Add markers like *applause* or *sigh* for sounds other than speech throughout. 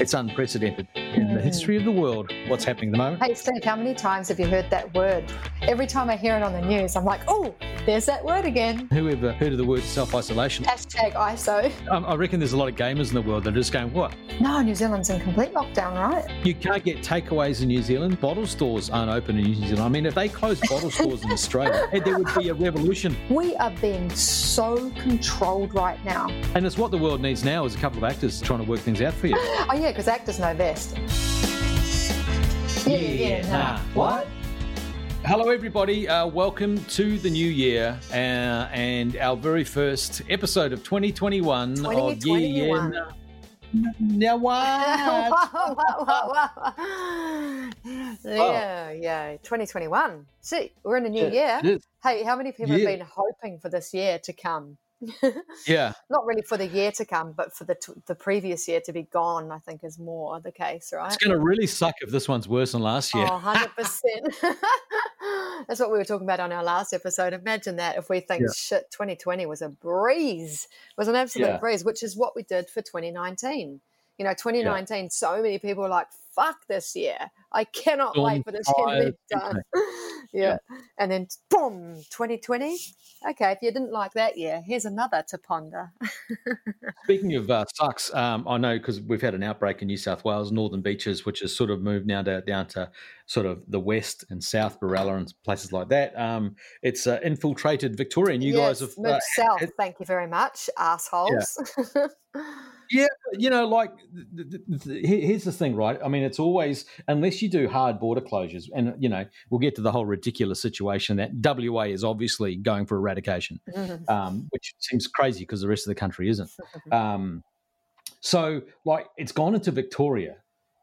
It's unprecedented in the history of the world. What's happening at the moment? Hey, Steve, how many times have you heard that word? Every time I hear it on the news, I'm like, oh, there's that word again. Who ever heard of the word self isolation? Hashtag ISO. Um, I reckon there's a lot of gamers in the world that are just going, what? No, New Zealand's in complete lockdown, right? You can't get takeaways in New Zealand. Bottle stores aren't open in New Zealand. I mean, if they closed bottle *laughs* stores in Australia, there would be a revolution. We are being so controlled right now. And it's what the world needs now is a couple of actors trying to work things out for you. *gasps* Oh, yeah, because actors know best. Nah. What? Hello, everybody. Uh, welcome to the new year uh, and our very first episode of 2021, of Year 2021. Year. Now what? *laughs* yeah, yeah. 2021. See, we're in a new Yeah, year. it is. Hey, how many people Yeah. have been hoping for this year to come? *laughs* Yeah, Not really for the year to come, but for the t- the previous year to be gone. I think is more the case, right? it's going to really suck if this one's worse than last year. Oh, *laughs* 100%. *laughs* That's what we were talking about on our last episode. Imagine that if we think Yeah. shit 2020 was a breeze, was an absolute Yeah. breeze, which is what we did for 2019. You know, 2019, so many people were like, fuck this year. I cannot Storm wait for this year to be *laughs* done. *laughs* yeah. And then, boom, 2020. Okay, if you didn't like that year, here's another to ponder. *laughs* Speaking of uh, sucks, um, I know because we've had an outbreak in New South Wales, Northern Beaches, which has sort of moved now to, down to sort of the west and south, Berala and places like that. Um, it's uh, infiltrated Victoria, and you guys have moved uh, south. had- Thank you very much, assholes. Yeah, but, you know, like th- th- th- here's the thing, right? I mean, it's always unless you do hard border closures, and you know, we'll get to the whole ridiculous situation that WA is obviously going for eradication, *laughs* um, which seems crazy because the rest of the country isn't. *laughs* Um, so, like, it's gone into Victoria,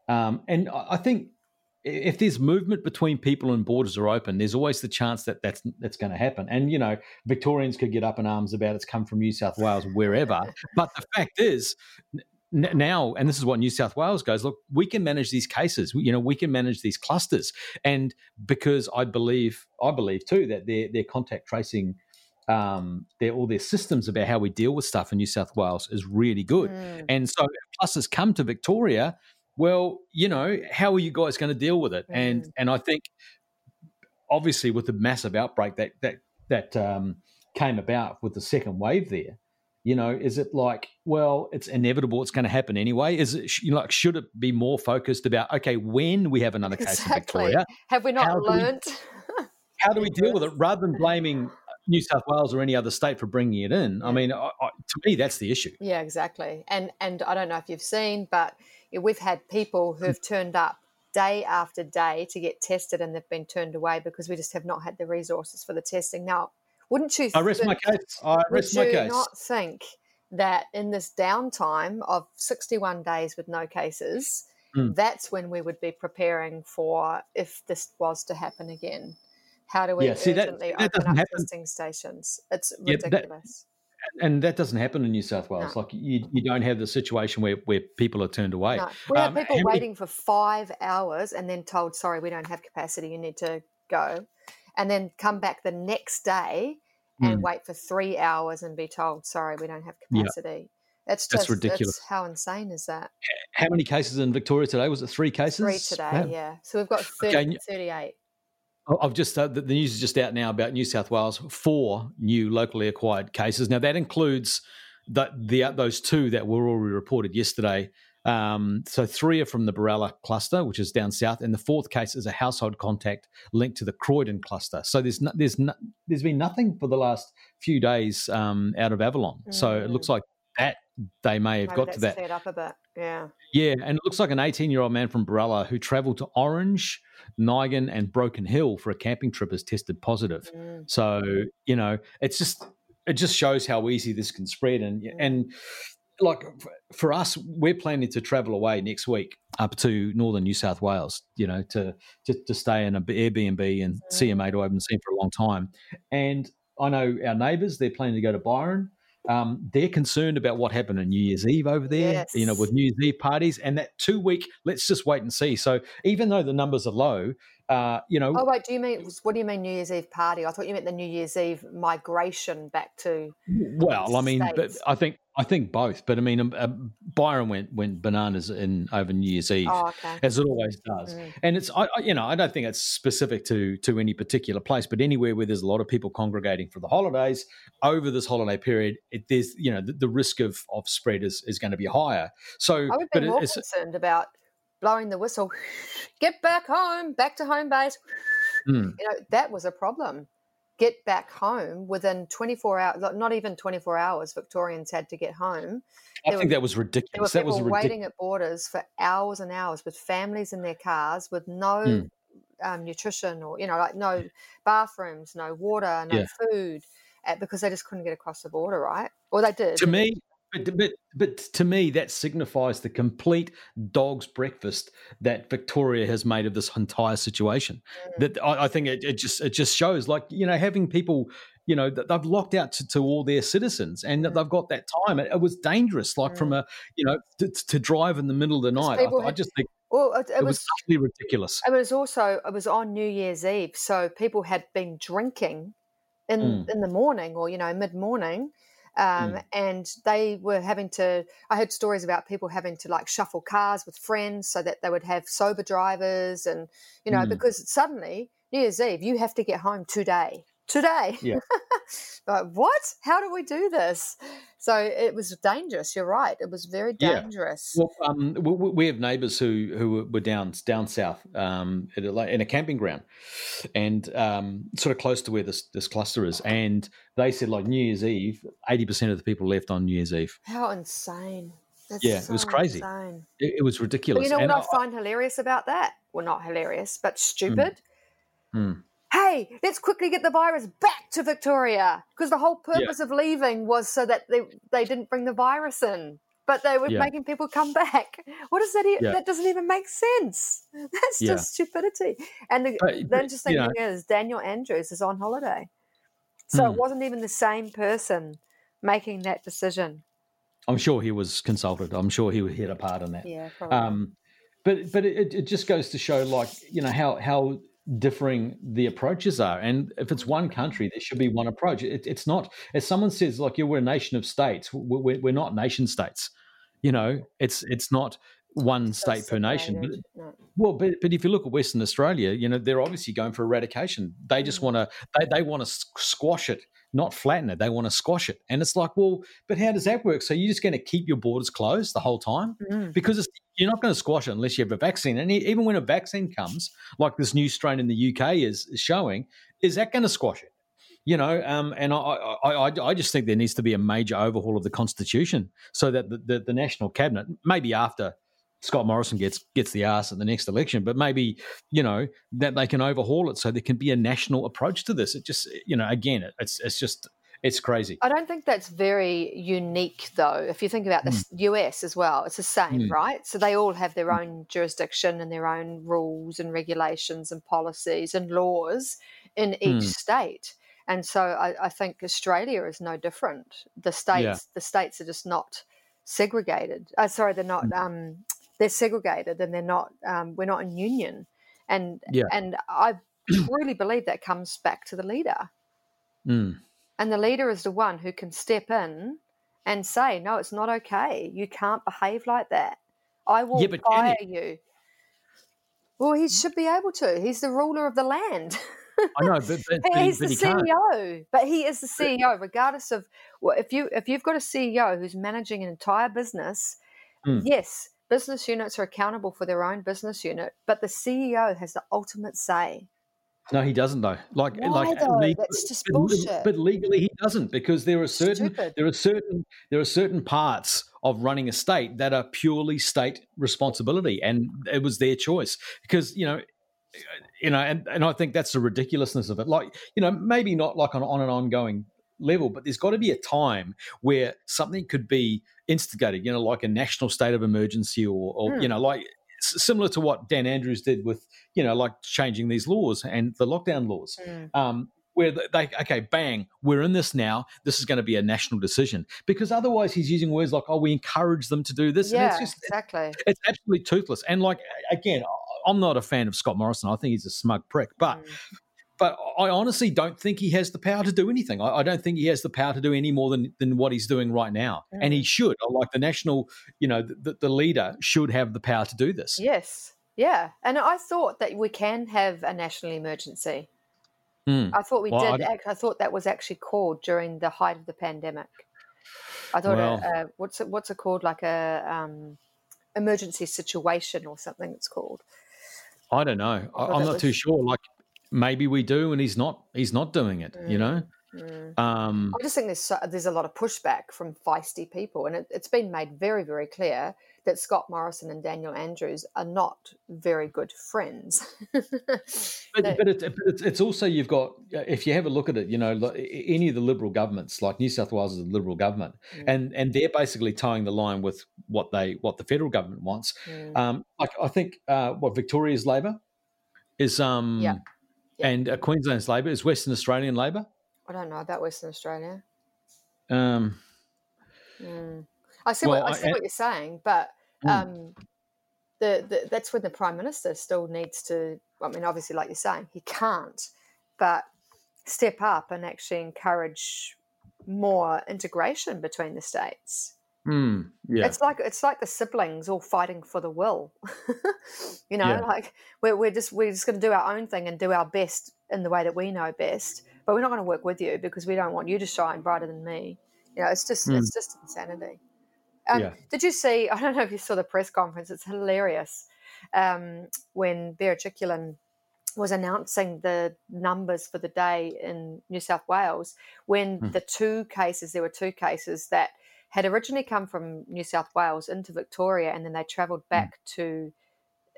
um, and I I think if there's movement between people and borders are open, there's always the chance that that's that's going to happen. And you know, Victorians could get up in arms about it's come from New South Wales, wherever. *laughs* but the fact is, n- now, and this is what New South Wales goes. Look, we can manage these cases. You know, we can manage these clusters, and because I believe, I believe too that their their contact tracing. Um, their all their systems about how we deal with stuff in New South Wales is really good. Mm. And so if clusters come to Victoria, well, you know, how are you guys going to deal with it? And Mm. and I think obviously with the massive outbreak that that that um, came about with the second wave there, you know, is it like, well, it's inevitable, it's going to happen anyway? Is it you know, like should it be more focused about okay, when we have another case in Victoria, Have we not learned? *laughs* how do we deal with it *laughs* rather than blaming New South Wales or any other state for bringing it in? I mean, I, I, me, that's the issue. yeah, exactly. And and I don't know if you've seen, but we've had people who've turned up day after day to get tested, and they've been turned away because we just have not had the resources for the testing. Now, wouldn't you? I rest my case. I rest my case. not think that in this downtime of 61 days with no cases, Mm. that's when we would be preparing for if this was to happen again? How do we Yeah, see, that- urgently that open up happen. testing stations? It's Yeah, that- ridiculous. And that doesn't happen in New South Wales. No. Like you, you don't have the situation where, where people are turned away. No. We have Um, people waiting for five hours and then told, sorry, we don't have capacity, you need to go. And then come back the next day and Mm. wait for three hours and be told, sorry, we don't have capacity. It's That's just ridiculous. It's, how insane is that? How many cases in Victoria today? Was it three cases? Three today, yeah. So we've got 30, Okay, 38. I've just uh, the news is just out now about New South Wales four new locally acquired cases. Now that includes the, the uh, those two that were already reported yesterday. Um, so three are from the Berala cluster, which is down south, and the fourth case is a household contact linked to the Croydon cluster. So there's no, there's no, there's been nothing for the last few days um, out of Avalon. So it Mm. looks like that they may have Maybe got to that. cleared up a bit. Yeah. Yeah, and it looks like an 18 year old man from Berala who travelled to Orange, Nyngan, and Broken Hill for a camping trip has tested positive. Mm. So you know, it's just it just shows how easy this can spread, and Mm. and like for us, we're planning to travel away next week up to northern New South Wales. You know, to to, to stay in an Airbnb and see a mate who I haven't seen for a long time. And I know our neighbours; they're planning to go to Byron. Um, they're concerned about what happened on New Year's Eve over there, you know, with New Year's Eve parties and that two week, let's just wait and see. So even though the numbers are low, uh, you know. Oh wait, do you mean what do you mean New Year's Eve party? I thought you meant the New Year's Eve migration back to. Well, I mean, but I think I think both. But I mean, um, uh, Byron went went bananas in over New Year's Eve, oh, okay. as it always does. Mm. And it's I, I, you know I don't think it's specific to to any particular place, but anywhere where there's a lot of people congregating for the holidays over this holiday period, it, there's you know the, the, risk of of spread is is going to be higher. So I would be more concerned about blowing the whistle, get back home, back to home base. Mm. You know that was a problem get back home within 24 hours, not even 24 hours, Victorians had to get home. I there think were, that was ridiculous. There were that was waiting at borders for hours and hours with families in their cars with no mm. um, nutrition or, you know, like no bathrooms, no water, no yeah. food, uh, because they just couldn't get across the border, right? Or they did. To me, but, but, but to me, that signifies the complete dog's breakfast that Victoria has made of this entire situation. Mm. That I, I think it, it, just it just shows, like you know, having people, you know, they've locked out to, to all their citizens, and mm. they've got that time. It, it was dangerous, like mm. from a you know to, to, drive in the middle of the night. I, had, I, just think. Well, it, it was, was utterly ridiculous. It was also it was on New Year's Eve, so people had been drinking in mm. in the morning or you know mid morning um, mm. and they were having to i heard stories about people having to like shuffle cars with friends so that they would have sober drivers and you know mm. because suddenly new year's eve you have to get home today today yeah *laughs* but what how do we do this so it was dangerous. You're right. It was very dangerous. Yeah. Well, um, we, we, have neighbours who who were down down south um, a, in a camping ground, and um, sort of close to where this this cluster is. And they said like New Year's Eve, eighty percent of the people left on New Year's Eve. How insane! That's yeah, so it was crazy. It, it, was ridiculous. you know what and I, I find hilarious about that? Well, not hilarious, but stupid. Mm. Mm hey, let's quickly get the virus back to Victoria. Because the whole purpose yeah. of leaving was so that they, they didn't bring the virus in. But they were yeah. making people come back. What does that? yeah. That doesn't even make sense. *laughs* That's just stupidity. And the, but, the interesting thing is, Daniel Andrews is on holiday, so mm. it hmm. wasn't even the same person making that decision. I'm sure he was consulted. I'm sure he had a part in that. Yeah, probably. Um, but but it, it just goes to show, like you know how how differing the approaches are. And if it's one country, there should be one approach. It, it's not, as someone says, like, yeah, we're a nation of states. We're, we're not nation states. You know, it's it's not one state per nation. But, no. Well, but, but if you look at Western Australia, you know, they're obviously going for eradication. They just mm. want to, they, they want to squash it not flatten it. They want to squash it. And it's like, well, but how does that work? So you're just going to keep your borders closed the whole time? Mm. Because you're not going to squash it unless you have a vaccine. And even when a vaccine comes, like this new strain in the UK is, is showing, is that going to squash it? You know, um, and I, I, I, I, just think there needs to be a major overhaul of the constitution so that the, the, the national cabinet, maybe after Scott Morrison gets gets the ass at the next election, but maybe you know that they can overhaul it so there can be a national approach to this. It just you know again it, it's it's just it's crazy. I don't think that's very unique though. If you think about the mm. US as well, it's the same, mm. right? So they all have their hmm. own jurisdiction and their own rules and regulations and policies and laws in each mm. state. And so I, I, think Australia is no different. The states yeah. the states are just not segregated. Uh, sorry, they're not hmm. um, they're segregated and they're not um, we're not in union and yeah. and i truly believe that comes back to the leader mm. and the leader is the one who can step in and say no it's not okay you can't behave like that i will yeah, fire you well he should be able to he's the ruler of the land I know, but, but, *laughs* but he's but the he CEO. Can't. But he is the CEO, regardless of well, if you if you've got a CEO who's managing an entire business. Mm. Yes, business units are accountable for their own business unit, but the CEO has the ultimate say. No, he doesn't though. Like, Why, like though? That's just bullshit. But legally, he doesn't because there are certain Stupid. there are certain there are certain parts of running a state that are purely state responsibility, and it was their choice because you know. You know, and, and I think that's the ridiculousness of it. Like, you know, maybe not like on, on an ongoing level, but there's got to be a time where something could be instigated, you know, like a national state of emergency or, or mm. you know, like similar to what Dan Andrews did with, you know, like changing these laws and the lockdown laws. Mm. Um, where they okay bang we're in this now this is going to be a national decision because otherwise he's using words like oh we encourage them to do this yeah it's just exactly it's absolutely toothless and like again I'm not a fan of Scott Morrison. I think he's a smug prick, but. Mm. But I honestly don't think he has the power to do anything. I, I, don't think he has the power to do any more than, than what he's doing right now. Mm. And he mm. should. Like the national, you know, the, the leader should have the power to do this. Yes. Yeah. And I thought that we can have a national emergency. Mm. I thought we well, did. I, I, thought that was actually called during the height of the pandemic. I thought, well, a, a, what's it, what's it called? Like a um, emergency situation or something. It's called. I don't know. I, am not was... too sure. Like maybe we do, and he's not. He's not doing it. Mm. You know. Mm. Um, I just think there's there's a lot of pushback from feisty people, and it, it's been made very very clear that Scott Morrison and Daniel Andrews are not very good friends. *laughs* but, but, it, but, it's, also you've got if you have a look at it, you know, any of the liberal governments, like New South Wales is a liberal government, mm. and and they're basically tying the line with what they what the federal government wants. Mm. Um, like I think uh, what Victoria's Labor is, um, yeah. Yeah. and uh, Queensland's Labor is Western Australian Labor. I don't know about Western Australia. Um. Mm. I see, well, what, I see I, what you're saying, but Mm. Um, the, the, that's when the prime minister still needs to. I mean, obviously, like you're saying, he can't, but step up and actually encourage more integration between the states. Mm, yeah. It's like it's like the siblings all fighting for the will. *laughs* you know, yeah. like we're, we're just we're just going to do our own thing and do our best in the way that we know best, but we're not going to work with you because we don't want you to shine brighter than me. You know, it's just mm. it's just insanity. Um, yeah. Did you see? *laughs* I don't know if you saw the press conference. It's hilarious um, when Berejiklian was announcing the numbers for the day in New South Wales. When mm. the two cases, there were two cases that had originally come from New South Wales into Victoria, and then they travelled hmm. back mm. to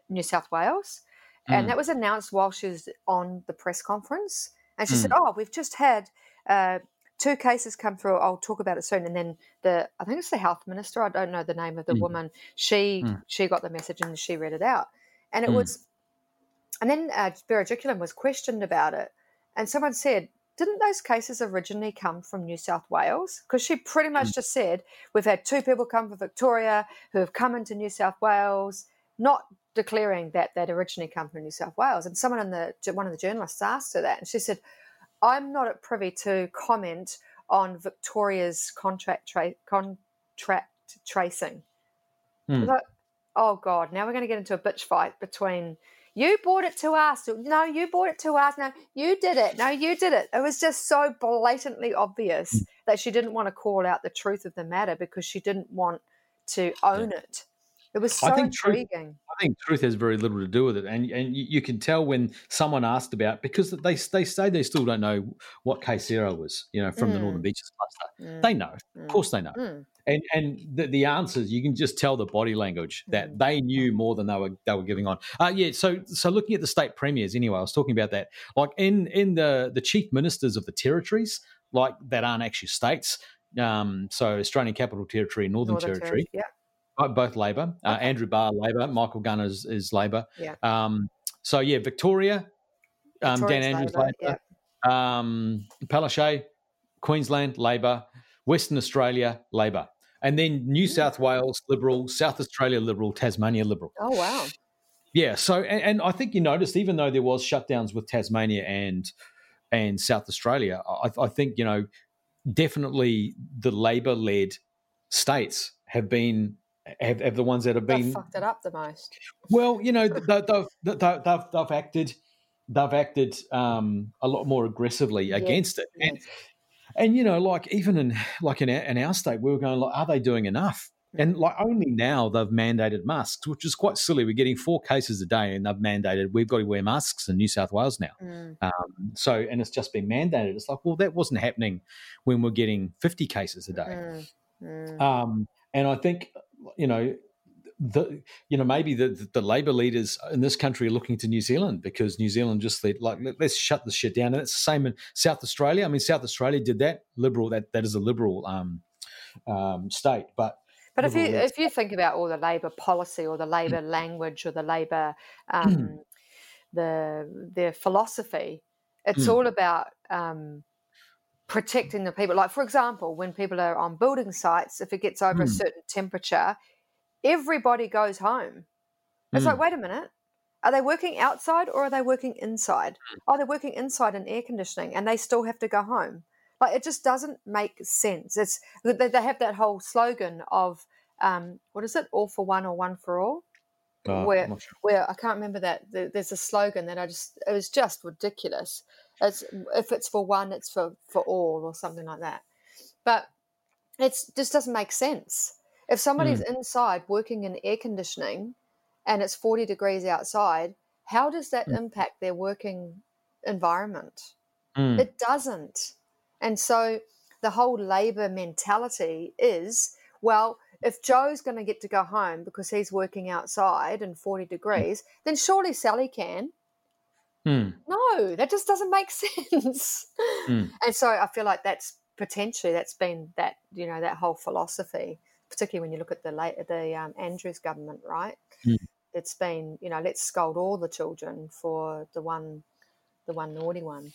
New South Wales. Mm. And hmm. that was announced while she was on the press conference. And she said, hmm. "Oh, we've just had." Uh, two cases come through. I'll talk about it soon. And then the I think it's the health minister. I don't know the name of the mm. woman. She mm. she got the message and she read it out. And it mm. was, and then uh, Berejiklian was questioned about it, and someone said, "Didn't those cases originally come from New South Wales?" Because she pretty much mm. just said, "We've had two people come from Victoria who have come into New South Wales." Not declaring that they'd originally come from New South Wales, and someone in the one of the journalists asked her that, and she said, I'm not at privy to comment on Victoria's contract tra- contract tracing. Hmm. Like, oh God, now we're going to get into a bitch fight between you bought it to us. No, you bought it to us. No, you did it. No, you did it. It was just so blatantly obvious hmm. that she didn't want to call out the truth of the matter because she didn't want to own it. It was so I think intriguing. Truth, I think truth has very little to do with it, and and you, you, can tell when someone asked about because they they say they still don't know what Case Zero was, you know, from mm. the Northern mm. Beaches cluster. Mm. They know, mm. of course, they know, mm. And and the, the answers you can just tell the body language that mm. they knew more than they were they were giving on. Uh, yeah, so so looking at the state premiers anyway, I was talking about that. Like in in the the chief ministers of the territories, like that aren't actually states. Um, so Australian Capital Territory, Northern, Northern Territory, Territory yeah both Labor. Uh, okay. Uh, Andrew Barr, Labor. Michael Gunn is, is Labor. Yeah. Um, so yeah, Victoria, um, Dan Andrews, Labor. Labor. Yeah. Um, Palaszczuk, Queensland, Labor. Western Australia, Labor. And then New mm. South Wales, Liberal. South Australia, Liberal. Tasmania, Liberal. Oh wow. Yeah. So and, and I think you noticed, even though there was shutdowns with Tasmania and and South Australia, I, I think you know definitely the Labor-led states have been have, have the ones that have been they've fucked it up the most. Well, you know, *laughs* they've, they've, they've, they've acted they've acted um, a lot more aggressively against it, and and you know, like even in like in our, in our state, we were going like, are they doing enough? And like only now they've mandated masks, which is quite silly. We're getting four cases a day, and they've mandated we've got to wear masks in New South Wales now. Mm. Um, so, and it's just been mandated. It's like, well, that wasn't happening when we're getting fifty cases a day. Mm. Mm. Um, and I think you know, the you know maybe the the labor leaders in this country are looking to New Zealand because New Zealand just let, like let's shut this shit down and it's the same in South Australia. I mean South Australia did that liberal that that is a liberal um, um, state, but but if you if you think about all the labor policy or the labor mm. language or the labor um, the their philosophy, it's mm. all about um, protecting the people. Like, for example, when people are on building sites, if it gets over mm. a certain temperature, everybody goes home. It's mm. like, wait a minute. Are they working outside or are they working inside? Hmm. Oh, they're working inside in air conditioning and they still have to go home. Like it just doesn't make sense. It's they, have that whole slogan of um, what is it? All for one or one for all. Oh, where sure. where I can't remember that there's a slogan that I just it was just ridiculous. It's if it's for one, it's for for all or something like that. But it's just doesn't make sense. If somebody's inside working in air conditioning and it's 40 degrees outside, how does that Mm. impact their working environment? Mm. It doesn't. And so the whole labor mentality is well, if Joe's going to get to go home because he's working outside in 40 degrees, then surely Sally can. Mm. No, that just doesn't make *laughs* sense. Mm. And so I feel like that's potentially that's been that you know that whole philosophy, particularly when you look at the late the um, Andrews government, right? Mm. It's been you know let's scold all the children for the one the one naughty one.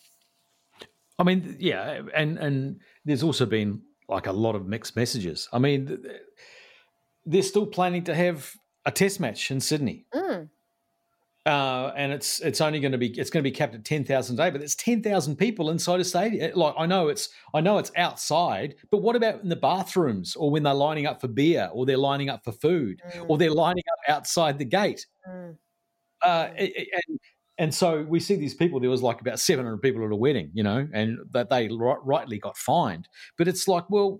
I mean, yeah, and and there's also been like a lot of mixed messages. I mean, th- th- they're still planning to have a test match in Sydney, Mm. Uh, and it's it's only going to be it's going to be capped at ten thousand a day, but there's ten thousand people inside a stadium. Like I know it's I know it's outside, but what about in the bathrooms or when they're lining up for beer or they're lining up for food or Mm. they're lining up outside the gate? Mm. uh, a- a- and and so we see these people. There was like about seven hundred people at a wedding, you know, and that they rightly got fined. But it's like, well,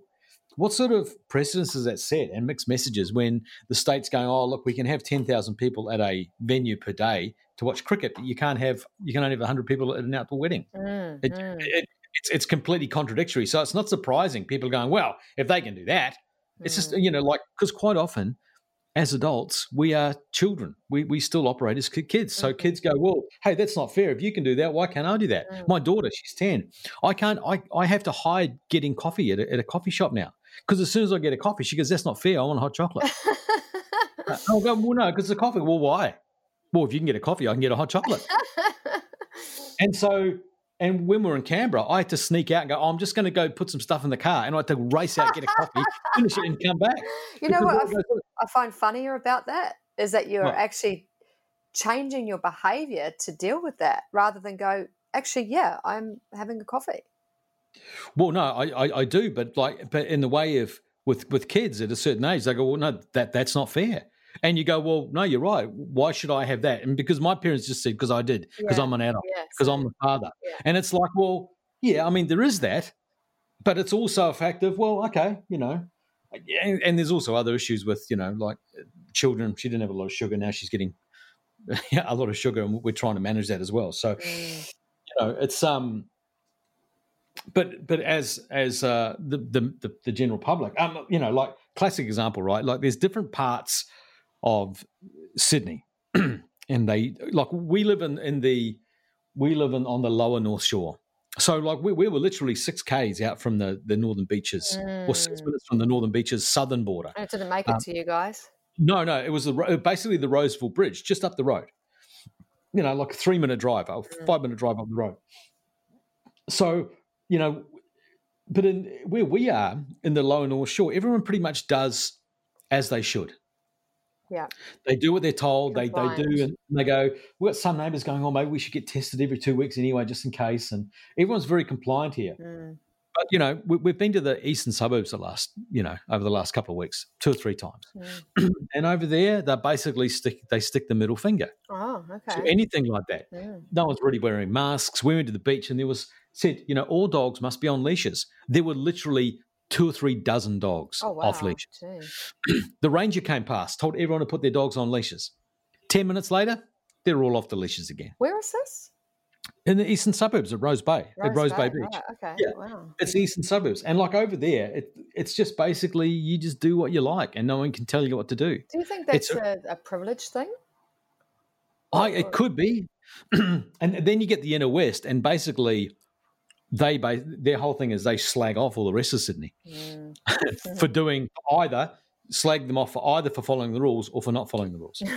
what sort of precedence does that set? And mixed messages when the state's going, oh, look, we can have ten thousand people at a venue per day to watch cricket, but you can't have you can only have hundred people at an outdoor wedding. Mm. It, Mm. it, it's it's completely contradictory. So it's not surprising people are going, well, if they can do that, it's just Mm. you know like because quite often as adults we are children we we still operate as kids so Mhm. kids go well hey that's not fair if you can do that why can't i do that Mm. my daughter she's 10 i can't i, I have to hide getting coffee at a, at a coffee shop now because as soon as i get a coffee she goes that's not fair i want a hot chocolate i'll go well no because the coffee well why well if you can get a coffee i can get a hot chocolate *laughs* and so and when we we're in Canberra, I had to sneak out and go, oh, I'm just going to go put some stuff in the car. And I had to race out, get a coffee, finish it, and come back. you know what? I find funnier about that is that you're What? actually changing your behavior to deal with that rather than go, actually, yeah, I'm having a coffee. Well, no, I, I, I do, but like, but in the way of with with kids at a certain age, they go, well, no, that that's not fair. And you go, well, no, you're right. Why should I have that? And because my parents just said, because I did, because Yeah. I'm an adult, Yeah. because I'm the father. Yeah. And it's like, well, yeah, I mean, there is that, but it's also a fact of, well, okay, you know, and, and there's also other issues with, you know, like children. She didn't have a lot of sugar. Now she's getting *laughs* a lot of sugar, and we're trying to manage that as well. So, Mm. you know it's um but but as as uh the the the, the general public um you know like classic example right like there's different parts of sydney *clears throat* and they like we live in in the we live in on the lower north shore so like we, we were literally six k's out from the the northern beaches or six Mm. minutes from the northern beaches southern border And it didn't make it Um, to you guys. no, no, it was the, basically the Roseville Bridge, just up the road. You know, like a three minute drive, a Mm. five minute drive up the road. So, you know, but in where we are in the lower North Shore, everyone pretty much does as they should. Yeah. They do what they're told. They they do, and they go. We've got some neighbours going, "Oh, maybe we should get tested every two weeks anyway, just in case." And everyone's very compliant here. Mm. But you know, we, we've been to the eastern suburbs the last, you know, over the last couple of weeks, two or three times. Mm. *clears throat* And over there, they basically stick they stick the middle finger. Oh, So okay. anything like that. Mm. No one's really wearing masks. We went to the beach and there was said, you know, all dogs must be on leashes. There were literally two or three dozen dogs Oh, wow. off leash. *clears throat* The ranger came past, told everyone to put their dogs on leashes. Ten minutes later, they're all off the leashes again. Where is this? In the eastern suburbs of Rose Bay, at Rose Bay, Beach. Right, okay. Yeah. Wow. It's eastern suburbs. And like over there, it, it's just basically you just do what you like and no one can tell you what to do. Do you think that's a, a privilege thing? I, it could be. *clears throat* and then you get the inner west, and basically, they their whole thing is they slag off all the rest of Sydney Mm. *laughs* for doing either slag them off for either for following the rules or for not following the rules. *laughs*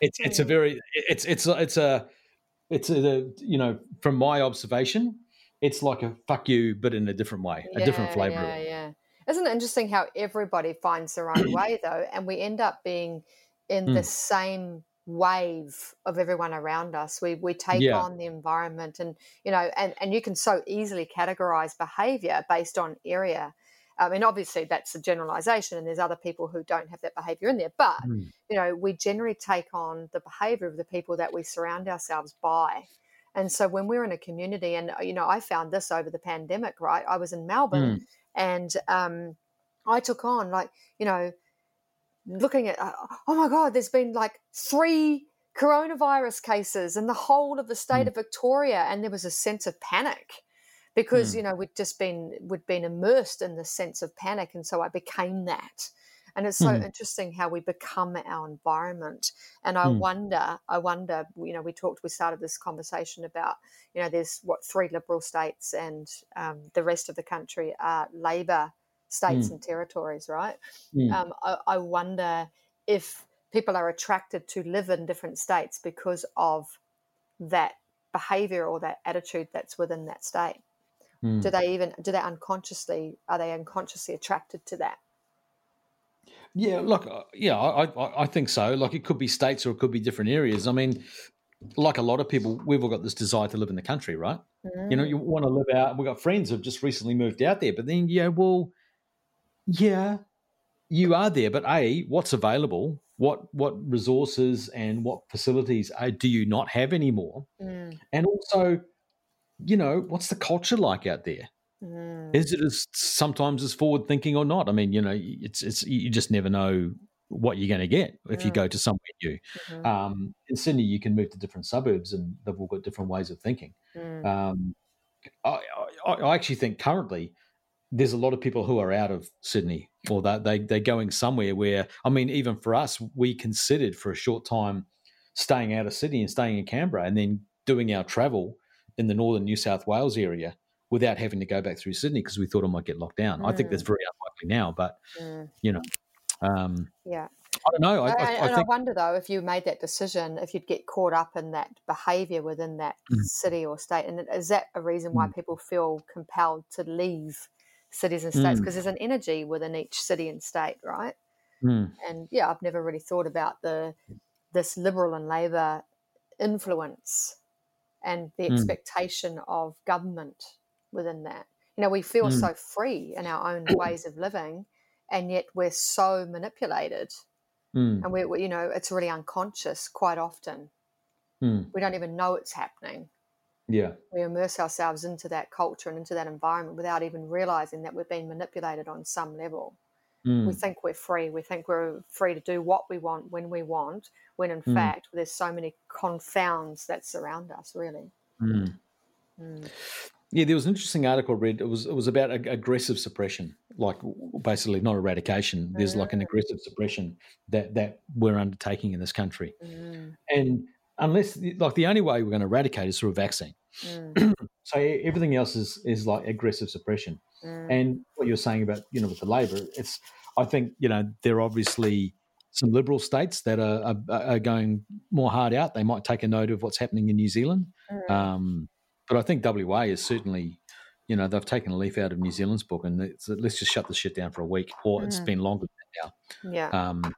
It's it's a Mm. very it's it's a, it's a it's a you know from my observation, it's like a fuck you, but in a different way, a different flavor. Yeah, yeah. Isn't it interesting how everybody finds their own *clears throat* way though, and we end up being in the Mm. same wave of everyone around us. We we take Yeah. on the environment, and you know, and and you can so easily categorize behavior based on area. I mean, obviously that's a generalization, and there's other people who don't have that behavior in there. But Mm. you know, we generally take on the behavior of the people that we surround ourselves by. And so when we're in a community, and you know, I found this over the pandemic, right? I was in Melbourne, Mm. and um, I took on like you know looking at uh, oh my god there's been like three coronavirus cases in the whole of the state Mm. of victoria and there was a sense of panic because Mm. you know we'd just been we'd been immersed in the sense of panic and so i became that and it's so Mm. interesting how we become our environment and i Mm. wonder i wonder you know we talked we started this conversation about you know there's what three liberal states and um, the rest of the country are labor states Mm. and territories right Mm. um, I, I wonder if people are attracted to live in different states because of that behavior or that attitude that's within that state. Mm. Do they even do they unconsciously are they unconsciously attracted to that? Yeah, look, uh, yeah, I, I, I think so. Like, it could be states or it could be different areas. I mean, like a lot of people, we've all got this desire to live in the country, right? You know, Mm, you want to live out. We've got friends who've just recently moved out there, but then, yeah, well, yeah, you are there, but a, what's available? What what resources and what facilities uh, do you not have anymore? mm, And also, you know, what's the culture like out there? mm, Is it as sometimes as forward thinking or not? I mean, you know, it's it's you just never know what you're going to get if you Mm. go to somewhere new. mhm, Um, in Sydney, you can move to different suburbs, and they've all got different ways of thinking. mm, Um, I, I, I actually think currently there's a lot of people who are out of Sydney, or that they they're going somewhere where I mean, even for us, we considered for a short time staying out of Sydney and staying in Canberra, and then doing our travel in the northern New South Wales area without having to go back through Sydney because we thought it might get locked down. I think that's very unlikely now, but mm. you know, um, Yeah. I don't know. I, And, I, and I I wonder though if you made that decision, if you'd get caught up in that behaviour within that Mm. city or state, and is that a reason why Mm. people feel compelled to leave cities and states? Mm. Because there's an energy within each city and state, right? Mm, and yeah, I've never really thought about the this liberal and Labor influence and the Mm. expectation of government within that. You know, we feel Mm. so free in our own ways of living, and yet we're so manipulated, mm, and we, we you know, it's really unconscious quite often. mm, We don't even know it's happening. Yeah. We immerse ourselves into that culture and into that environment without even realizing that we're being manipulated on some level. Mm, we think we're free. We think we're free to do what we want when we want, when in Mm. fact there's so many confounds that surround us, really. mm. Mm. Yeah, there was an interesting article I read. It was it was about ag- aggressive suppression, like basically not eradication. There's like an Mm. aggressive suppression that that we're undertaking in this country, Mm. and unless like the only way we're going to eradicate is through a vaccine. Mm. *clears throat* So everything else is is like aggressive suppression. Mm. And what you're saying about you know with the Labor, it's I think you know there are obviously some liberal states that are, are, are going more hard out. They might take a note of what's happening in New Zealand. Mm. Um, but I think WA is certainly, you know, they've taken a leaf out of New Zealand's book and it's, let's just shut the shit down for a week, or it's been longer than yeah. now. Um,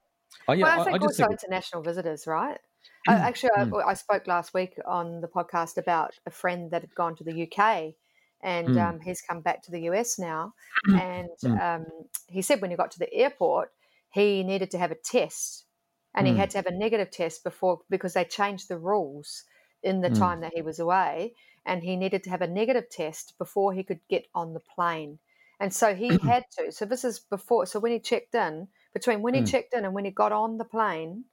oh yeah, well, I I, think I also think, international visitors, right? I, *clears throat* actually, Mm. I, I spoke last week on the podcast about a friend that had gone to the UK and Mm. um, he's come back to the US now. And Mm. um, he said when he got to the airport, he needed to have a test and he Mm. had to have a negative test before because they changed the rules in the Mm. time that he was away. And he needed to have a negative test before he could get on the plane. And so he *clears throat* had to. So this is before. So when he checked in, between when he Mm. checked in and when he got on the plane,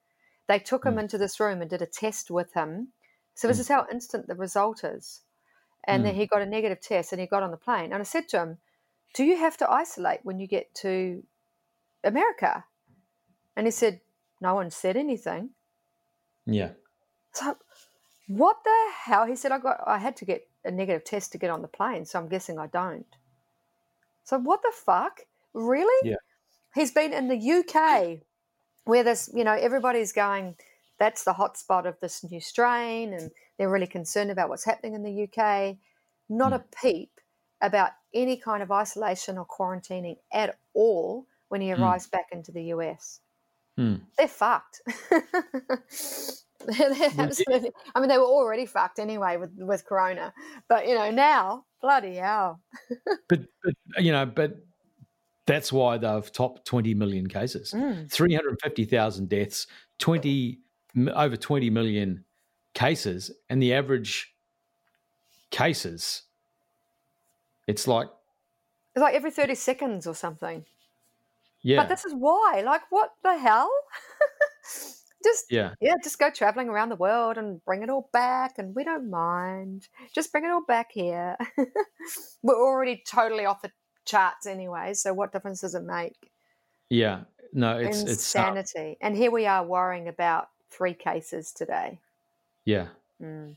they took him Mm. into this room and did a test with him. So this Mm. is how instant the result is. And then Mm. he got a negative test and he got on the plane. And I said to him, Do you have to isolate when you get to America? And he said, No one said anything. yeah, So what the hell? He said, I got I had to get a negative test to get on the plane, so I'm guessing I don't. So what the fuck? Really? Yeah. He's been in the UK where this, you know, everybody's going, that's the hotspot of this new strain, and they're really concerned about what's happening in the UK. Not Mm. a peep about any kind of isolation or quarantining at all when he Mm. arrives back into the US. Mm. They're fucked. *laughs* They're absolutely. I mean, they were already fucked anyway with with Corona, but you know now, bloody hell. but, but you know, but that's why they've topped 20 million cases, mm. 350,000 deaths, 20 over 20 million cases, and the average cases, it's like it's like every 30 seconds or something. Yeah. But this is why. Like, what the hell? *laughs* just yeah yeah just go traveling around the world and bring it all back and we don't mind just bring it all back here *laughs* we're already totally off the charts anyway so what difference does it make yeah no it's insanity it's, uh, and here we are worrying about three cases today yeah mm.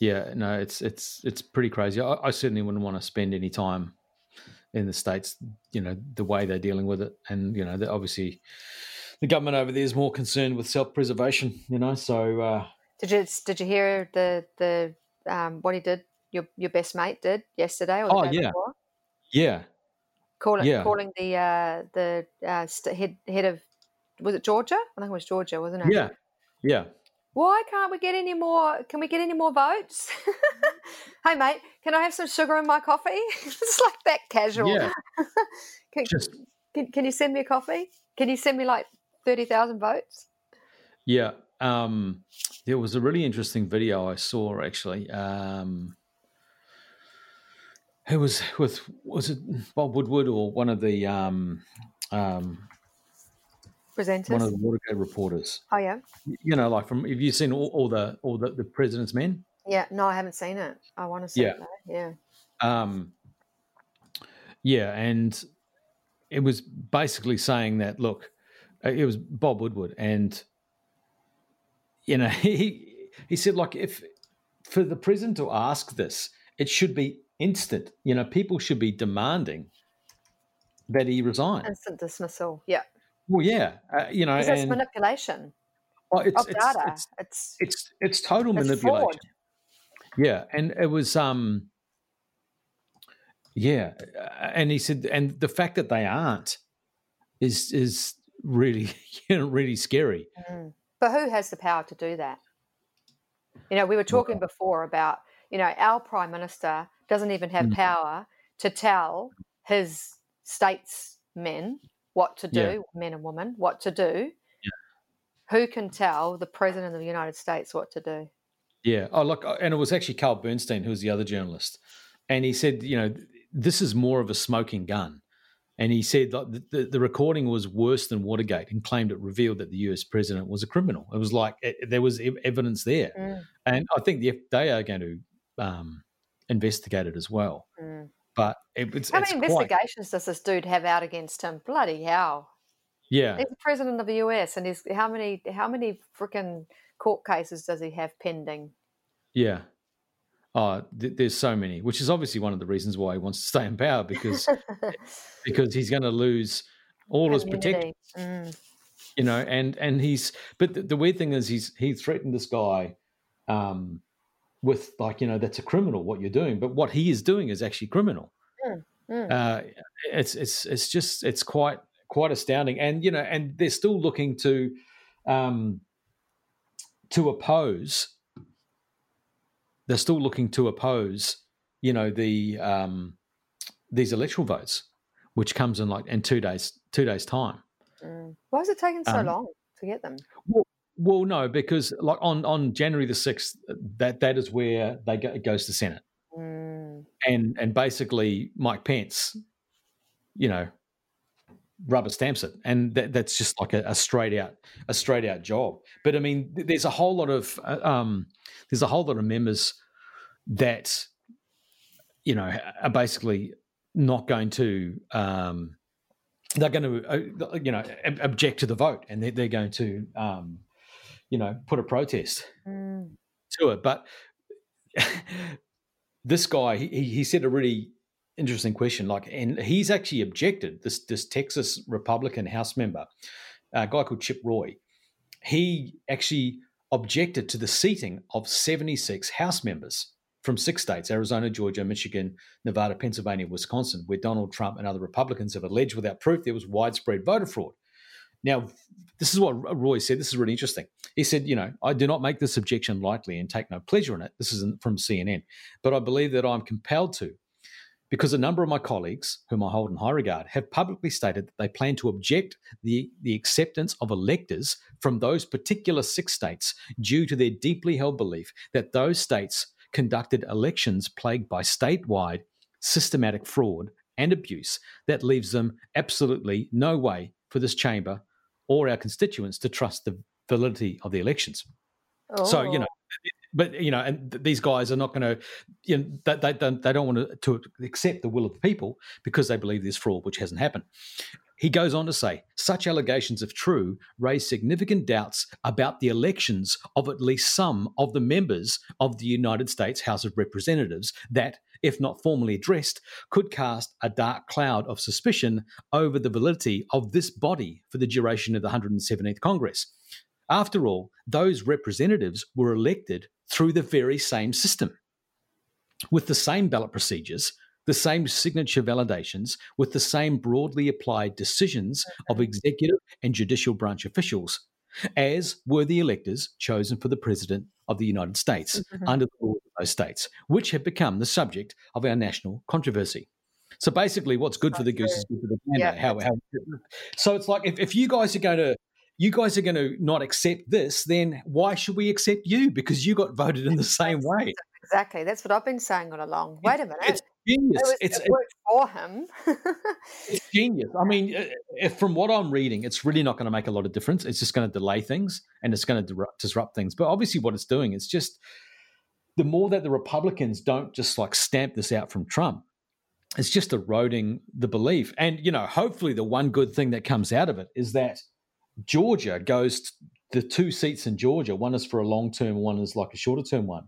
yeah no it's it's it's pretty crazy I, I certainly wouldn't want to spend any time in the states you know the way they're dealing with it and you know obviously the government over there is more concerned with self preservation, you know. So uh, did you did you hear the the um, what he did? Your your best mate did yesterday or oh yeah, before? Yeah, calling yeah. calling the uh, the uh, head head of was it Georgia? I think it was Georgia, wasn't it? Yeah, yeah. Why can't we get any more? Can we get any more votes? *laughs* hey, mate, can I have some sugar in my coffee? *laughs* it's like that casual. Yeah. *laughs* can, Just, can, can you send me a coffee? Can you send me like thirty thousand votes. Yeah, um, there was a really interesting video I saw actually. Um, it was with was it Bob Woodward or one of the um, um, presenters, one of the Watergate reporters. Oh yeah, you know, like from have you seen all, all the all the, the president's men? Yeah, no, I haven't seen it. I want to see yeah. it. Though. Yeah. Um, yeah, and it was basically saying that look, uh, it was Bob Woodward, and you know *laughs* he he said like if for the president to ask this, it should be instant. You know, people should be demanding that he resign. Instant dismissal. Yeah. Well, yeah, uh, you know, it's manipulation well, it's, of it's, data. It's it's it's, it's total it's manipulation. Fraud. Yeah, and it was um, yeah, uh, and he said, and the fact that they aren't is is really, *laughs* you know, really scary. Mm. But who has the power to do that? You know, we were talking before about, you know, our prime minister doesn't even have mm. power to tell his states men what to do, yeah. men and women, what to do. Yeah. Who can tell the president of the United States what to do? Yeah. Oh, look, and it was actually Carl Bernstein who was the other journalist, and he said, you know, this is more of a smoking gun. And he said that the, the, recording was worse than Watergate and claimed it revealed that the US president was a criminal. It was like it, there was evidence there. Mm. And I think the FDA are going to um, investigate it as well. Mm. But it, it's. How it's many investigations does this dude have out against him? Bloody hell. Yeah. He's the president of the US and he's how many how many freaking court cases does he have pending? Yeah. Oh, th- there's so many, which is obviously one of the reasons why he wants to stay in power because *laughs* because he's going to lose all his protection. Mm. You know, and and he's but the, the, weird thing is he's he threatened this guy um, with like you know that's a criminal what you're doing, but what he is doing is actually criminal. Mm. Mm. Uh, it's it's it's just it's quite quite astounding, and you know, and they're still looking to um, to oppose they're still looking to oppose, you know, the um, these electoral votes, which comes in like in two days two days time. Mm. Why is it taking so um, long to get them? Well, well, no, because like on on January the sixth, that that is where they go, it goes to Senate, mm. and and basically Mike Pence, you know, rubber stamps it, and that, that's just like a, a, straight out a straight out job. But I mean, there's a whole lot of uh, um, there's a whole lot of members that you know are basically not going to um, they're going to uh, you know object to the vote, and they're, they're going to um, you know put a protest mm. to it. But *laughs* this guy, he, he said a really interesting question. Like, and he's actually objected. This this Texas Republican House member, a guy called Chip Roy, he actually objected to the seating of 76 House members from six states Arizona, Georgia, Michigan, Nevada, Pennsylvania, Wisconsin, where Donald Trump and other Republicans have alleged without proof there was widespread voter fraud. Now, this is what Roy said. This is really interesting. He said, you know, I do not make this objection lightly and take no pleasure in it. This is from CNN, but I believe that I'm compelled to because a number of my colleagues, whom I hold in high regard, have publicly stated that they plan to object the, the acceptance of electors from those particular six states due to their deeply held belief that those states conducted elections plagued by statewide systematic fraud and abuse that leaves them absolutely no way for this chamber or our constituents to trust the validity of the elections. Oh. So, you oh. know, oh but you know, and these guys are not going to, you know, they, they don't they don't want to, to accept the will of the people because they believe there's fraud, which hasn't happened. He goes on to say, such allegations, if true, raise significant doubts about the elections of at least some of the members of the United States House of Representatives that, if not formally addressed, could cast a dark cloud of suspicion over the validity of this body for the duration of the 117th Congress. After all, those representatives were elected through the very same system with the same ballot procedures, the same signature validations, with the same broadly applied decisions of executive and judicial branch officials, as were the electors chosen for the President of the United States mm-hmm. under the laws of those states, which have become the subject of our national controversy. So basically, what's good for the goose is good for the gander. Yeah. How, how, so it's like if, if you guys are going to you guys are going to not accept this, then why should we accept you? Because you got voted in the same way. Exactly. That's what I've been saying all along. Wait a minute. It's genius. It, was, it's, it worked for him. *laughs* it's genius. I mean, if, from what I'm reading, it's really not going to make a lot of difference. It's just going to delay things and it's going to disrupt things. But obviously, what it's doing is just the more that the Republicans don't just like stamp this out from Trump, it's just eroding the belief. And, you know, hopefully the one good thing that comes out of it is that – Georgia goes to the two seats in Georgia. One is for a long term, one is like a shorter term one.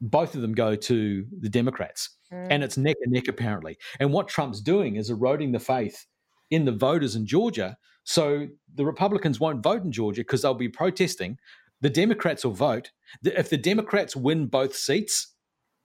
Both of them go to the Democrats, mm. and it's neck and neck apparently. And what Trump's doing is eroding the faith in the voters in Georgia. So the Republicans won't vote in Georgia because they'll be protesting. The Democrats will vote. If the Democrats win both seats,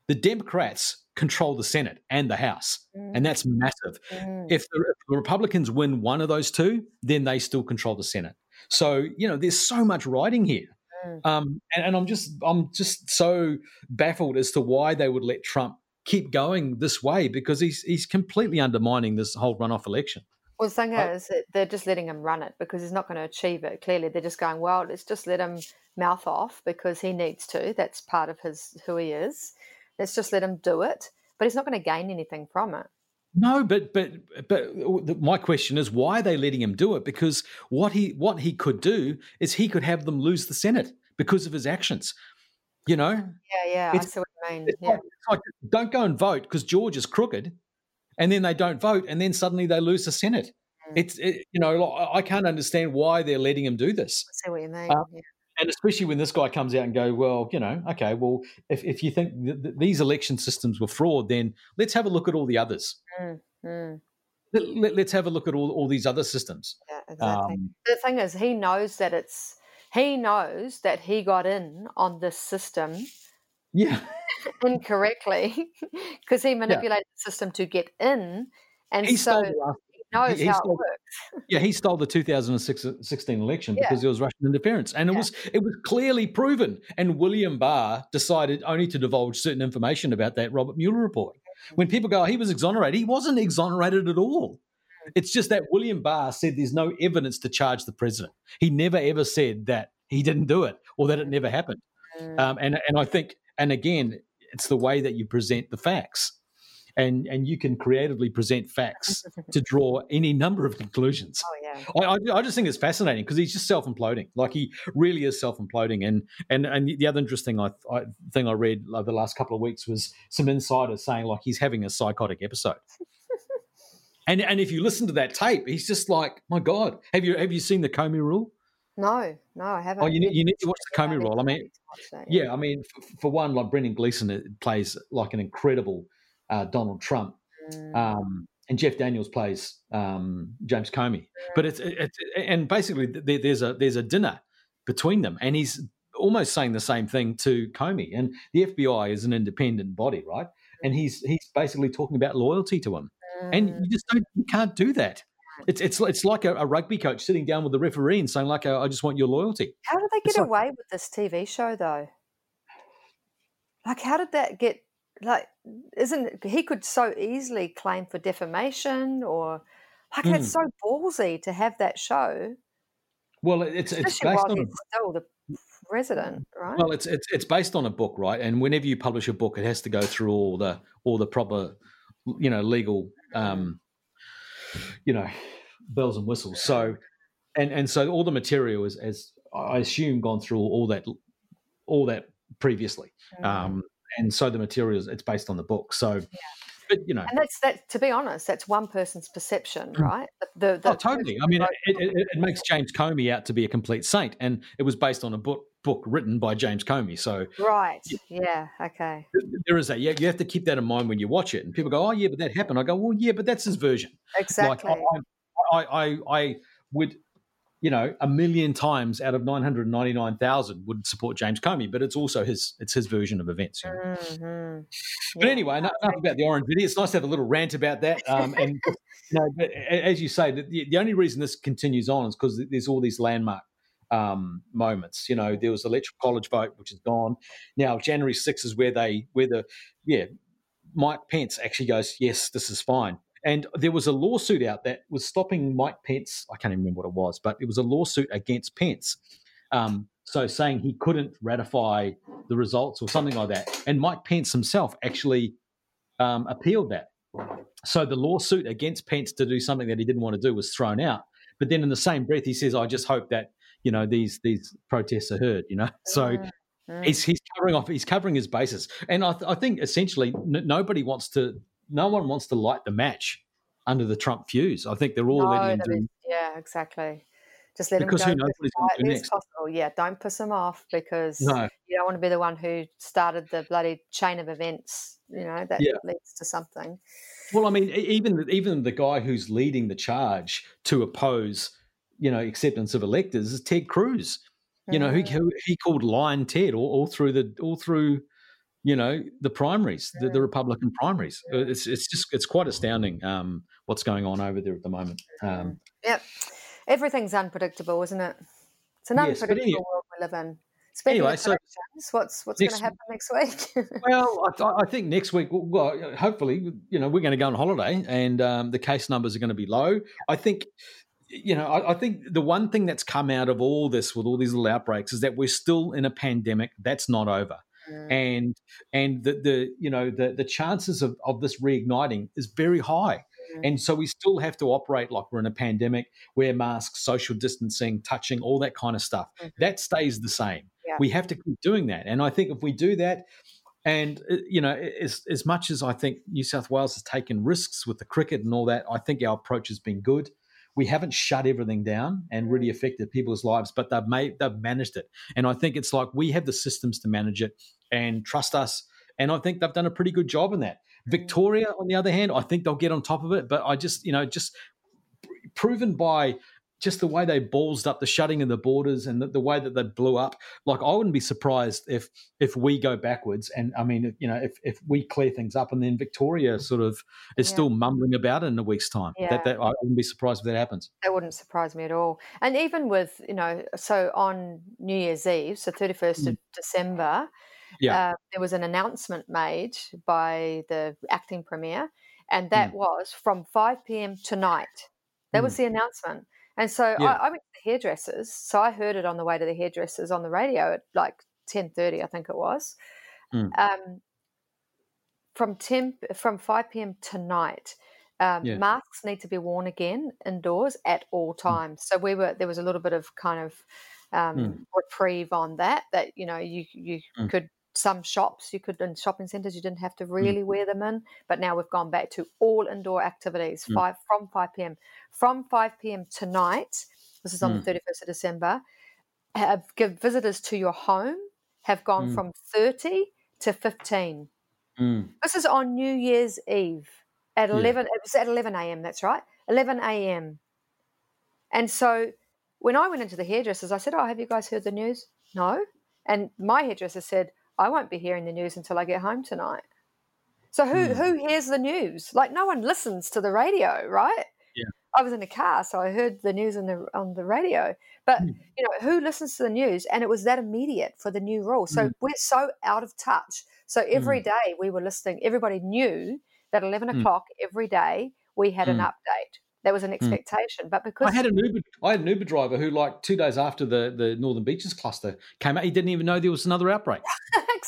the Democrats control the Senate and the House, mm. and that's massive. Mm. If, the, if the Republicans win one of those two, then they still control the Senate. So you know, there's so much writing here, mm. um, and, and I'm just I'm just so baffled as to why they would let Trump keep going this way because he's he's completely undermining this whole runoff election. Well, the thing is, they're just letting him run it because he's not going to achieve it. Clearly, they're just going, well, let's just let him mouth off because he needs to. That's part of his who he is. Let's just let him do it, but he's not going to gain anything from it. No, but but but my question is why are they letting him do it? Because what he what he could do is he could have them lose the Senate because of his actions. You know? Yeah, yeah. It's, I see what you mean. Yeah. Like, like, don't go and vote because George is crooked, and then they don't vote, and then suddenly they lose the Senate. Mm. It's it, you know I can't understand why they're letting him do this. I see what you mean. Uh, yeah and especially when this guy comes out and go, well, you know, okay, well, if, if you think th- th- these election systems were fraud, then let's have a look at all the others. Mm-hmm. Let, us have a look at all, all these other systems. Yeah, exactly. Um, the thing is, he knows that it's he knows that he got in on this system. Yeah. *laughs* incorrectly *laughs* because he manipulated yeah. the system to get in, and he so knows he, he how stole, it works. *laughs* yeah, he stole the 2016 election yeah. because there was Russian interference, and it was it was clearly proven. And William Barr decided only to divulge certain information about that Robert Mueller report. Mm-hmm. When people go, oh, he was exonerated, he wasn't exonerated at all. Mm. It's just that William Barr said there's no evidence to charge the president. He never ever said that he didn't do it or that it never happened. Mm. Um, and and I think, and again, it's the way that you present the facts and and you can creatively present facts *laughs* to draw any number of conclusions. Oh yeah, I, I just think it's fascinating because he's just self imploding. Like he really is self imploding. And and and the other interesting I, I, thing I read over the last couple of weeks was some insiders saying like he's having a psychotic episode. *laughs* and and if you listen to that tape, he's just like, my God, have you have you seen the Comey Rule? No, no, I haven't. Oh, you need, you need to watch the Comey Rule. I mean, that, yeah. yeah. I mean, for, for, one, like Brendan Gleeson plays like an incredible uh, Donald Trump. Mm. Um, and Jeff Daniels plays um, James Comey. But it's, it's and basically there's a there's a dinner between them, and he's almost saying the same thing to Comey. And the FBI is an independent body, right? And he's he's basically talking about loyalty to him, and you just don't you can't do that. it's it's it's like a, a, rugby coach sitting down with the referee and saying like, uh, "I just want your loyalty." How did they get away with this TV show though? Like, how did that get? Like, isn't he could so easily claim for defamation or like mm. it's so ballsy to have that show. Well, it's it's based on still the president, right? Well, it's it's it's based on a book, right? And whenever you publish a book, it has to go through all the all the proper, you know, legal, um, you know, bells and whistles. So, and and so all the material is, as I assume, gone through all that all that previously. Mm-hmm. Um, and so the materials it's based on the book. So. Yeah but you know, and that's that. To be honest, that's one person's perception, mm. right? The, the oh, totally. I mean, it, it, it, makes James Comey out to be a complete saint, and it was based on a book book written by James Comey. So right, yeah, okay. There is that. Yeah, you have to keep that in mind when you watch it. And people go, "Oh, yeah, but that happened." I go, "Well, yeah, but that's his version." Exactly. Like, I, I, I, I would you know, a million times out of 999,000 would support James Comey, but it's also his it's his version of events. You know? mm-hmm. But yeah. anyway, enough, enough, about the orange video. It's nice to have a little rant about that. Um, and *laughs* you know, as you say, the, the only reason this continues on is because there's all these landmark um, moments. You know, there was the electoral college vote, which is gone. Now January 6th is where they where the yeah Mike Pence actually goes, yes, this is fine. And there was a lawsuit out that was stopping Mike Pence. I can't even remember what it was, but it was a lawsuit against Pence. Um, so saying he couldn't ratify the results or something like that. And Mike Pence himself actually um, appealed that. So the lawsuit against Pence to do something that he didn't want to do was thrown out. But then in the same breath, he says, "I just hope that you know these these protests are heard." You know, *laughs* so mm. he's he's covering off he's covering his bases. And I, th- I think essentially n- nobody wants to no one wants to light the match under the Trump fuse. I think they're all no, letting him do. Yeah, exactly. Just let because him go who knows what he's going to do next. Possible. Yeah, don't piss him off because no. you don't want to be the one who started the bloody chain of events. You know that yeah. leads to something. Well, I mean, even even the guy who's leading the charge to oppose, you know, acceptance of electors is Ted Cruz. You know, mm. who, he called Lion Ted all, all through the all through you know the primaries, the, the Republican primaries. Uh, it's it's just it's quite astounding um, what's going on over there at the moment. Um, yep, everything's unpredictable, isn't it? It's an yes, unpredictable anyway, world we live in. Speaking anyway, so what's what's going to happen next week? *laughs* well, I, I, think next week, well, hopefully, you know, we're going to go on holiday, and um, the case numbers are going to be low. I think you know, I, I, think the one thing that's come out of all this with all these little outbreaks is that we're still in a pandemic. That's not over. Mm. and and the, the you know the the chances of, of this reigniting is very high mm. and so we still have to operate like we're in a pandemic wear masks social distancing touching all that kind of stuff mm-hmm. that stays the same yeah. we have to keep doing that and i think if we do that and uh, you know as, as much as i think new south wales has taken risks with the cricket and all that i think our approach has been good we haven't shut everything down and really mm. affected people's lives, but they've made they've managed it. And I think it's like we have the systems to manage it and trust us. And I think they've done a pretty good job in that. Mm. Victoria, on the other hand, I think they'll get on top of it. But I just, you know, just proven by just the way they ballsed up the shutting of the borders and the, the, way that they blew up. Like I wouldn't be surprised if if we go backwards. And I mean, you know, if if we clear things up and then Victoria sort of is yeah. still mumbling about it in a week's time. Yeah. That, that I wouldn't be surprised if that happens. That wouldn't surprise me at all. And even with you know, so on New Year's Eve, so thirty first mm. of December. Yeah. Uh, there was an announcement made by the acting premier, and that mm. was from 5 p.m. tonight. That mm. was the announcement. And so yeah. I, I, went to the hairdressers. So I heard it on the way to the hairdressers on the radio at like 10.30, I think it was. Mm. Um, from 10, from 5 p.m. tonight, um, yeah. masks need to be worn again indoors at all mm. times. Mm. So we were, there was a little bit of kind of um, mm. reprieve on that, that, you know, you, you mm. could some shops you could in shopping centres you didn't have to mm. really mm. wear them in but now we've gone back to all indoor activities mm. five from 5 p.m from 5 p.m tonight this is on mm. the 31st of december have give visitors to your home have gone mm. from 30 to 15 mm. this is on new year's eve at 11 yeah. it was at 11 a.m that's right 11 a.m and so when i went into the hairdressers i said oh have you guys heard the news no and my hairdresser said I won't be hearing the news until I get home tonight. So who mm. who hears the news? Like no one listens to the radio, right? Yeah. I was in a car, so I heard the news on the on the radio. But mm. you know, who listens to the news? And it was that immediate for the new rule. So mm. we're so out of touch. So every mm. day we were listening. Everybody knew that eleven hmm. o'clock every day we had an hmm. update. There was an expectation, but because I had an Uber, I had an Uber driver who, like two days after the the Northern Beaches cluster came out, he didn't even know there was another outbreak.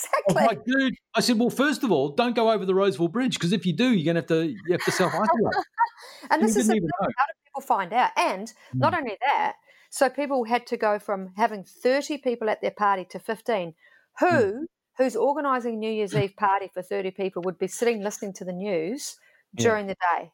Exactly. I like, dude, I said, well, first of all, don't go over the Roseville Bridge because if you do, you're gonna have to you have to self isolate. *laughs* and this is how do people find out? And mm. not only that, so people had to go from having 30 people at their party to 15. Who mm. who's organising New Year's Eve party for 30 people would be sitting listening to the news during yeah. the day.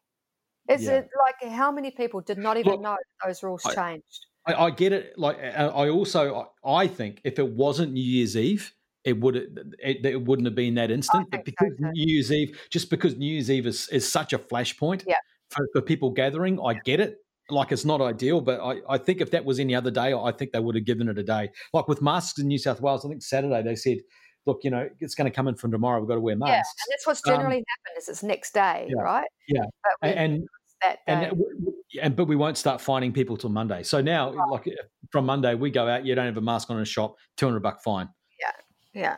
Is yeah. it like how many people did not even Look, know those rules I, changed? I, I, get it. Like I also I think if it wasn't New Year's Eve, it would it, it wouldn't have been that instant. But because so, New Year's Eve, just because New Year's Eve is, is such a flashpoint yeah. for, for people gathering, I get it. Like it's not ideal, but I, I think if that was any other day, I think they would have given it a day. Like with masks in New South Wales, I think Saturday they said look, you know, it's going to come in from tomorrow. We've got to wear masks. Yeah, and that's what's generally um, happened is it's next day, yeah, right? Yeah, and that day. And, and but we won't start finding people till Monday. So now, oh. like from Monday, we go out. You don't have a mask on in a shop, two hundred buck fine. Yeah,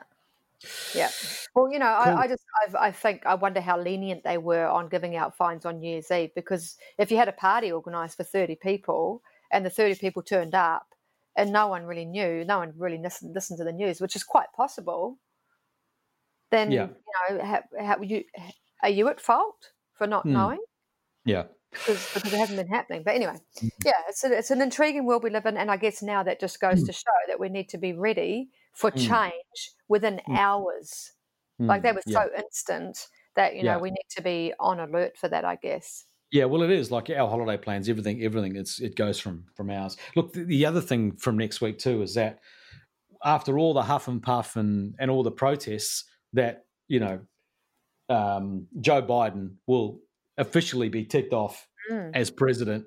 yeah. *sighs* Well, you know, cool. I, I, just I've, i think I wonder how lenient they were on giving out fines on New Year's Eve because if you had a party organised for thirty people and the thirty people turned up and no one really knew, no one really listened, listened to the news, which is quite possible. Then yeah. you know, how, how, you are you at fault for not hmm. knowing? Yeah. Because, because it hasn't been happening. But anyway, mm-hmm. yeah, it's, a, it's an intriguing world we live in. And I guess now that just goes mm. to show that we need to be ready for mm. change within mm. hours. Like that was yeah. so instant that, you know, yeah. we need to be on alert for that, I guess. Yeah, well, it is like our holiday plans. Everything, everything. It's it goes from from ours. Look, the, the, other thing from next week too is that after all the huff and puff and and all the protests, that you know, um, Joe Biden will officially be ticked off mm. as president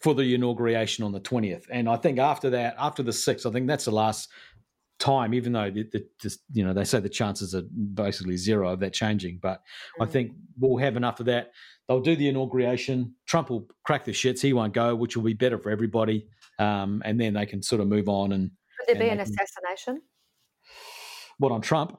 for the inauguration on the 20th. And I think after that, after the 6th, I think that's the last time, even though the, the, the, you know they say the chances are basically zero of that changing. But mm. I think we'll have enough of that. They'll do the inauguration. Trump will crack the shits. He won't go, which will be better for everybody. Um, and then they can sort of move on. And could there be an can, assassination? What on Trump?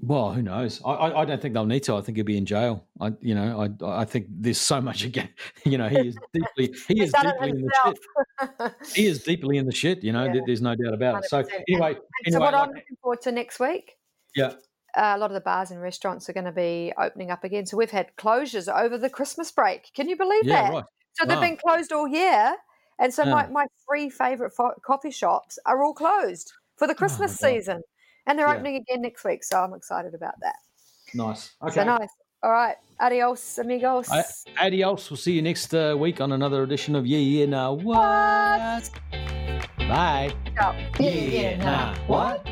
Well, who knows? I, I don't think they'll need to. I think he'll be in jail. I, you know, I, I think there's so much *laughs* again. You know, he is deeply, *laughs* he is deeply in the shit. he is deeply in the shit. You *laughs* know, yeah. there's no doubt about 100%. it. So anyway, and, anyway, so what like, I'm looking forward to next week. Yeah. Uh, a lot of the bars and restaurants are going to be opening up again. So we've had closures over the Christmas break. Can you believe yeah, that? Right. So wow. they've been closed all year. And so yeah. my, my three favorite fo- coffee shops are all closed for the oh Christmas oh season and they're yeah. opening again next week. So I'm excited about that. Nice. Okay. So nice. All right. Adios, amigos. Adios. We'll see you next uh, week on another edition of Yeah, Yeah, Nah, What? what? Bye. Ciao. Yeah, yeah, nah, what?